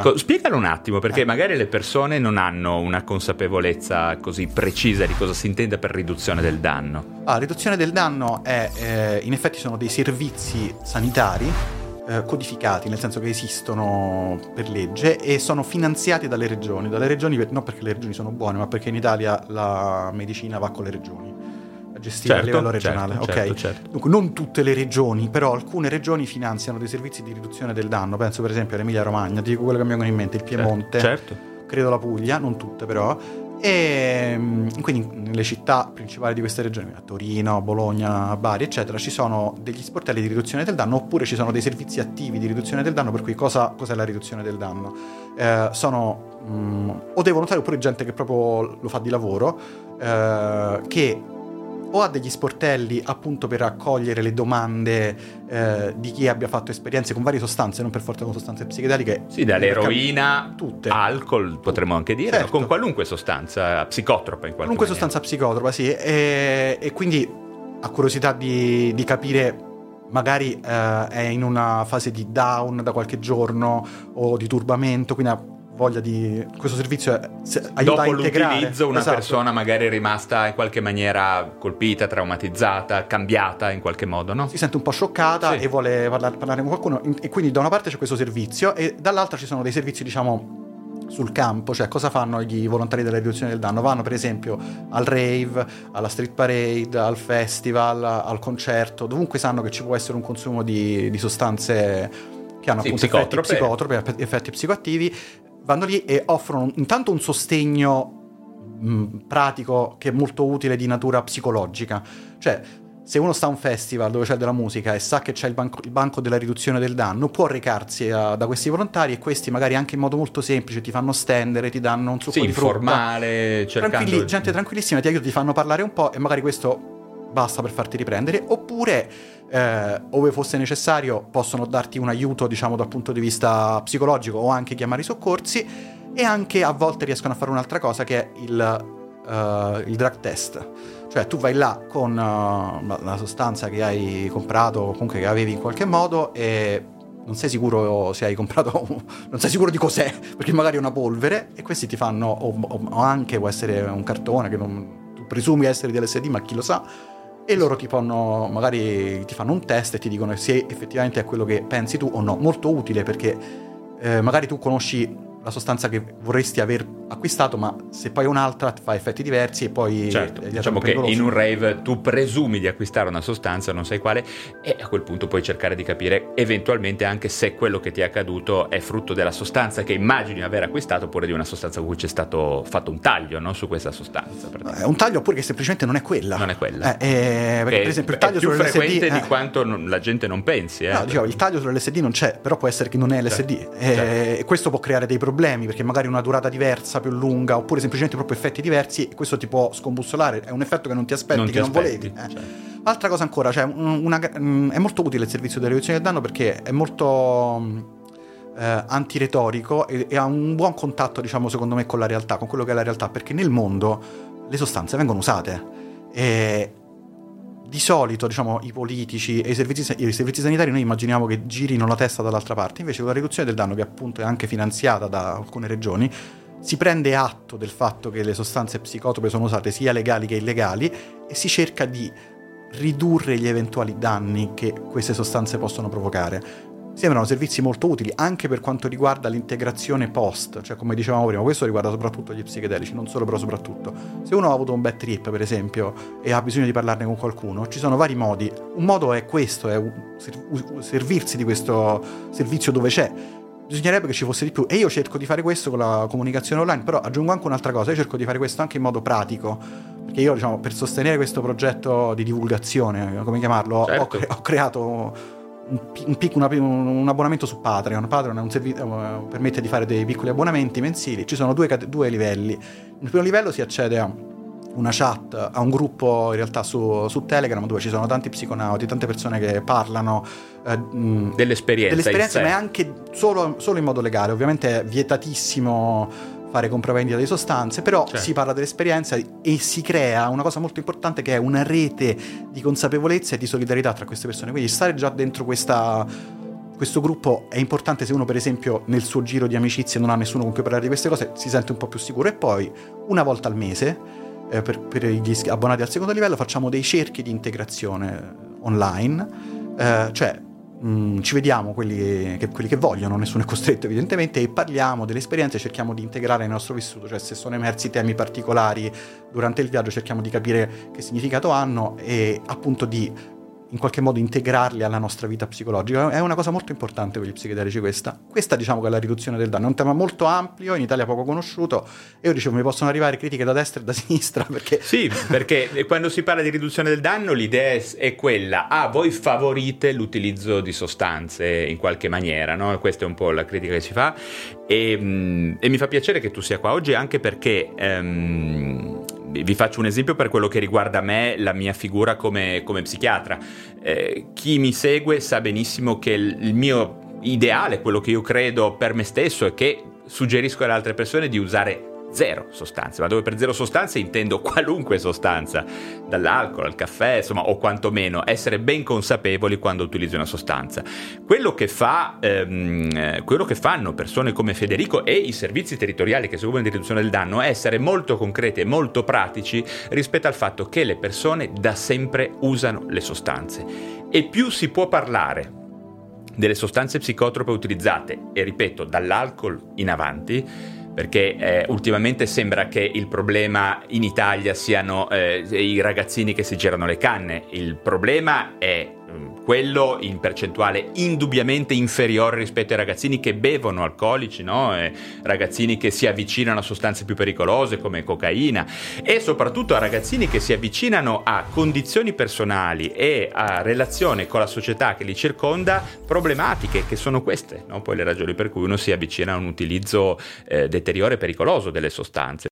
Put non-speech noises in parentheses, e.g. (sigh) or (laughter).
Ecco, spiegalo un attimo, perché eh. magari le persone non hanno una consapevolezza così precisa di cosa si intende per riduzione del danno. Ah, riduzione del danno è, eh, in effetti sono dei servizi sanitari eh, codificati, nel senso che esistono per legge e sono finanziati dalle regioni. Dalle regioni non perché le regioni sono buone, ma perché in Italia la medicina va con le regioni gestire certo, a livello regionale. Certo, okay. certo, certo. Dunque, non tutte le regioni, però alcune regioni finanziano dei servizi di riduzione del danno. Penso per esempio all'Emilia Romagna, dico quello che mi vengono in mente, il certo, Piemonte, certo. credo la Puglia, non tutte però. E mm, quindi nelle città principali di queste regioni, a Torino, Bologna, Bari, eccetera, ci sono degli sportelli di riduzione del danno oppure ci sono dei servizi attivi di riduzione del danno. Per cui cosa, cos'è la riduzione del danno? Eh, sono mh, mm, o dei volontari oppure gente che proprio lo fa di lavoro, eh, che o a degli sportelli appunto per raccogliere le domande eh, di chi abbia fatto esperienze con varie sostanze, non per forza con sostanze psichedeliche. Sì, dall'eroina, tutte. alcol potremmo anche dire, certo. con qualunque sostanza psicotropa in qualche Qualunque maniera. sostanza psicotropa, sì. E, e quindi ha curiosità di, di capire magari eh, è in una fase di down da qualche giorno o di turbamento, quindi ha voglia di questo servizio aiuta Dopo a integrare. l'utilizzo una esatto. persona magari è rimasta in qualche maniera colpita, traumatizzata, cambiata in qualche modo, no? Si sente un po' scioccata sì. e vuole parlare, parlare, con qualcuno e quindi da una parte c'è questo servizio e dall'altra ci sono dei servizi, diciamo, sul campo, cioè cosa fanno i volontari della riduzione del danno? Vanno per esempio al rave, alla street parade, al festival, al concerto, dovunque sanno che ci può essere un consumo di, di sostanze che hanno sì, appunto effetti psicotropi, effetti psicoattivi, vanno lì e offrono intanto un sostegno mh, pratico che è molto utile di natura psicologica. Cioè, se uno sta a un festival dove c'è della musica e sa che c'è il banco, il banco della riduzione del danno, può recarsi a, da questi volontari e questi magari anche in modo molto semplice ti fanno stendere, ti danno un succo sì, di frutta. informale, cercando... Tranquilli, gente tranquillissima, ti aiuta, ti fanno parlare un po' e magari questo basta per farti riprendere, oppure eh, ove fosse necessario possono darti un aiuto diciamo dal punto di vista psicologico o anche chiamare i soccorsi e anche a volte riescono a fare un'altra cosa che è il, uh, il drug test. Cioè tu vai là con uh, la sostanza che hai comprato o comunque che avevi in qualche modo e non sei sicuro se hai comprato, (laughs) non sei sicuro di cos'è, perché magari è una polvere e questi ti fanno, o, o anche può essere un cartone che non, tu presumi essere di LSD ma chi lo sa, e loro ti fanno, magari ti fanno un test e ti dicono se effettivamente è quello che pensi tu o no. Molto utile perché eh, magari tu conosci la sostanza che vorresti aver acquistato, ma se poi un'altra fa effetti diversi e poi... Certo, diciamo che in un rave tu presumi di acquistare una sostanza, non sai quale, e a quel punto puoi cercare di capire eventualmente anche se quello che ti è accaduto è frutto della sostanza che immagini aver acquistato oppure di una sostanza con cui c'è stato fatto un taglio no? su questa sostanza. È un taglio oppure che semplicemente non è quella. Non è quella. Eh, eh, perché, per esempio il taglio è più frequente di eh. quanto non, la gente non pensi. Eh. No, diciamo, il taglio sull'LSD non c'è, però può essere che non è LSD. Certo. E certo. questo può creare dei problemi problemi perché magari una durata diversa, più lunga, oppure semplicemente proprio effetti diversi, e questo ti può scombussolare, è un effetto che non ti aspetti, non che ti non aspetti, volevi. Eh. Certo. Altra cosa ancora, cioè una, mm, è molto utile il servizio di riduzione del danno perché è molto mm, eh, antiretorico e, e, ha un buon contatto, diciamo, secondo me, con la realtà, con quello che è la realtà, perché nel mondo le sostanze vengono usate. E di solito, diciamo, i politici e i servizi, i servizi, sanitari noi immaginiamo che girino la testa dall'altra parte, invece con la riduzione del danno, che appunto è anche finanziata da alcune regioni, si prende atto del fatto che le sostanze psicotrope sono usate sia legali che illegali e si cerca di ridurre gli eventuali danni che queste sostanze possono provocare sembrano servizi molto utili anche per quanto riguarda l'integrazione post, cioè come dicevamo prima, questo riguarda soprattutto gli psichedelici, non solo però soprattutto. Se uno ha avuto un bad trip, per esempio, e ha bisogno di parlarne con qualcuno, ci sono vari modi. Un modo è questo, è servirsi di questo servizio dove c'è. Bisognerebbe che ci fosse di più e io cerco di fare questo con la comunicazione online, però aggiungo anche un'altra cosa, io cerco di fare questo anche in modo pratico, perché io diciamo per sostenere questo progetto di divulgazione, come chiamarlo, certo. ho, cre- ho creato un, un, una, un, abbonamento su Patreon. Patreon servi- uh, permette di fare dei piccoli abbonamenti mensili. Ci sono due, due, livelli. Nel primo livello si accede a una chat, a un gruppo in realtà su, su Telegram dove ci sono tanti psiconauti, tante persone che parlano uh, dell'esperienza, dell'esperienza ma è anche solo, solo in modo legale. Ovviamente è vietatissimo fare compravendita di sostanze, però certo. si parla dell'esperienza e si crea una cosa molto importante che è una rete di consapevolezza e di solidarietà tra queste persone. Quindi stare già dentro questa questo gruppo è importante se uno per esempio nel suo giro di amicizie non ha nessuno con cui parlare di queste cose, si sente un po' più sicuro e poi una volta al mese eh, per, per, gli abbonati al secondo livello facciamo dei cerchi di integrazione online, eh, cioè mm, ci vediamo quelli che, quelli che, vogliono, nessuno è costretto evidentemente, e parliamo delle esperienze, cerchiamo di integrare nel nostro vissuto, cioè se sono emersi temi particolari durante il viaggio cerchiamo di capire che significato hanno e appunto di in qualche modo integrarli alla nostra vita psicologica. È una cosa molto importante per gli psichedelici questa. Questa diciamo che è la riduzione del danno, è un tema molto ampio, in Italia poco conosciuto e io dicevo mi possono arrivare critiche da destra e da (laughs) sinistra perché... Sì, perché quando si parla di riduzione del danno l'idea è quella, ah voi favorite l'utilizzo di sostanze in qualche maniera, no? Questa è un po' la critica che si fa e, mm, e mi fa piacere che tu sia qua oggi anche perché... Um, vi faccio un esempio per quello che riguarda me, la mia figura come, come psichiatra. Eh, chi mi segue sa benissimo che il, mio ideale, quello che io credo per me stesso è che suggerisco alle altre persone di usare zero sostanze, ma dove per zero sostanze intendo qualunque sostanza, dall'alcol al caffè, insomma, o quantomeno essere ben consapevoli quando utilizzi una sostanza. Quello che, fa, ehm, quello che fanno persone come Federico e i servizi territoriali che si occupano di riduzione del danno è essere molto concreti e molto pratici rispetto al fatto che le persone da sempre usano le sostanze. E più si può parlare delle sostanze psicotrope utilizzate, e ripeto, dall'alcol in avanti, perché eh, ultimamente sembra che il problema in Italia siano eh, i ragazzini che si girano le canne, il problema è quello in percentuale indubbiamente inferiore rispetto ai ragazzini che bevono alcolici, no? ragazzini che si avvicinano a sostanze più pericolose come cocaina e soprattutto a ragazzini che si avvicinano a condizioni personali e a relazione con la società che li circonda problematiche che sono queste, no? poi le ragioni per cui uno si avvicina a un utilizzo eh, deteriore e pericoloso delle sostanze.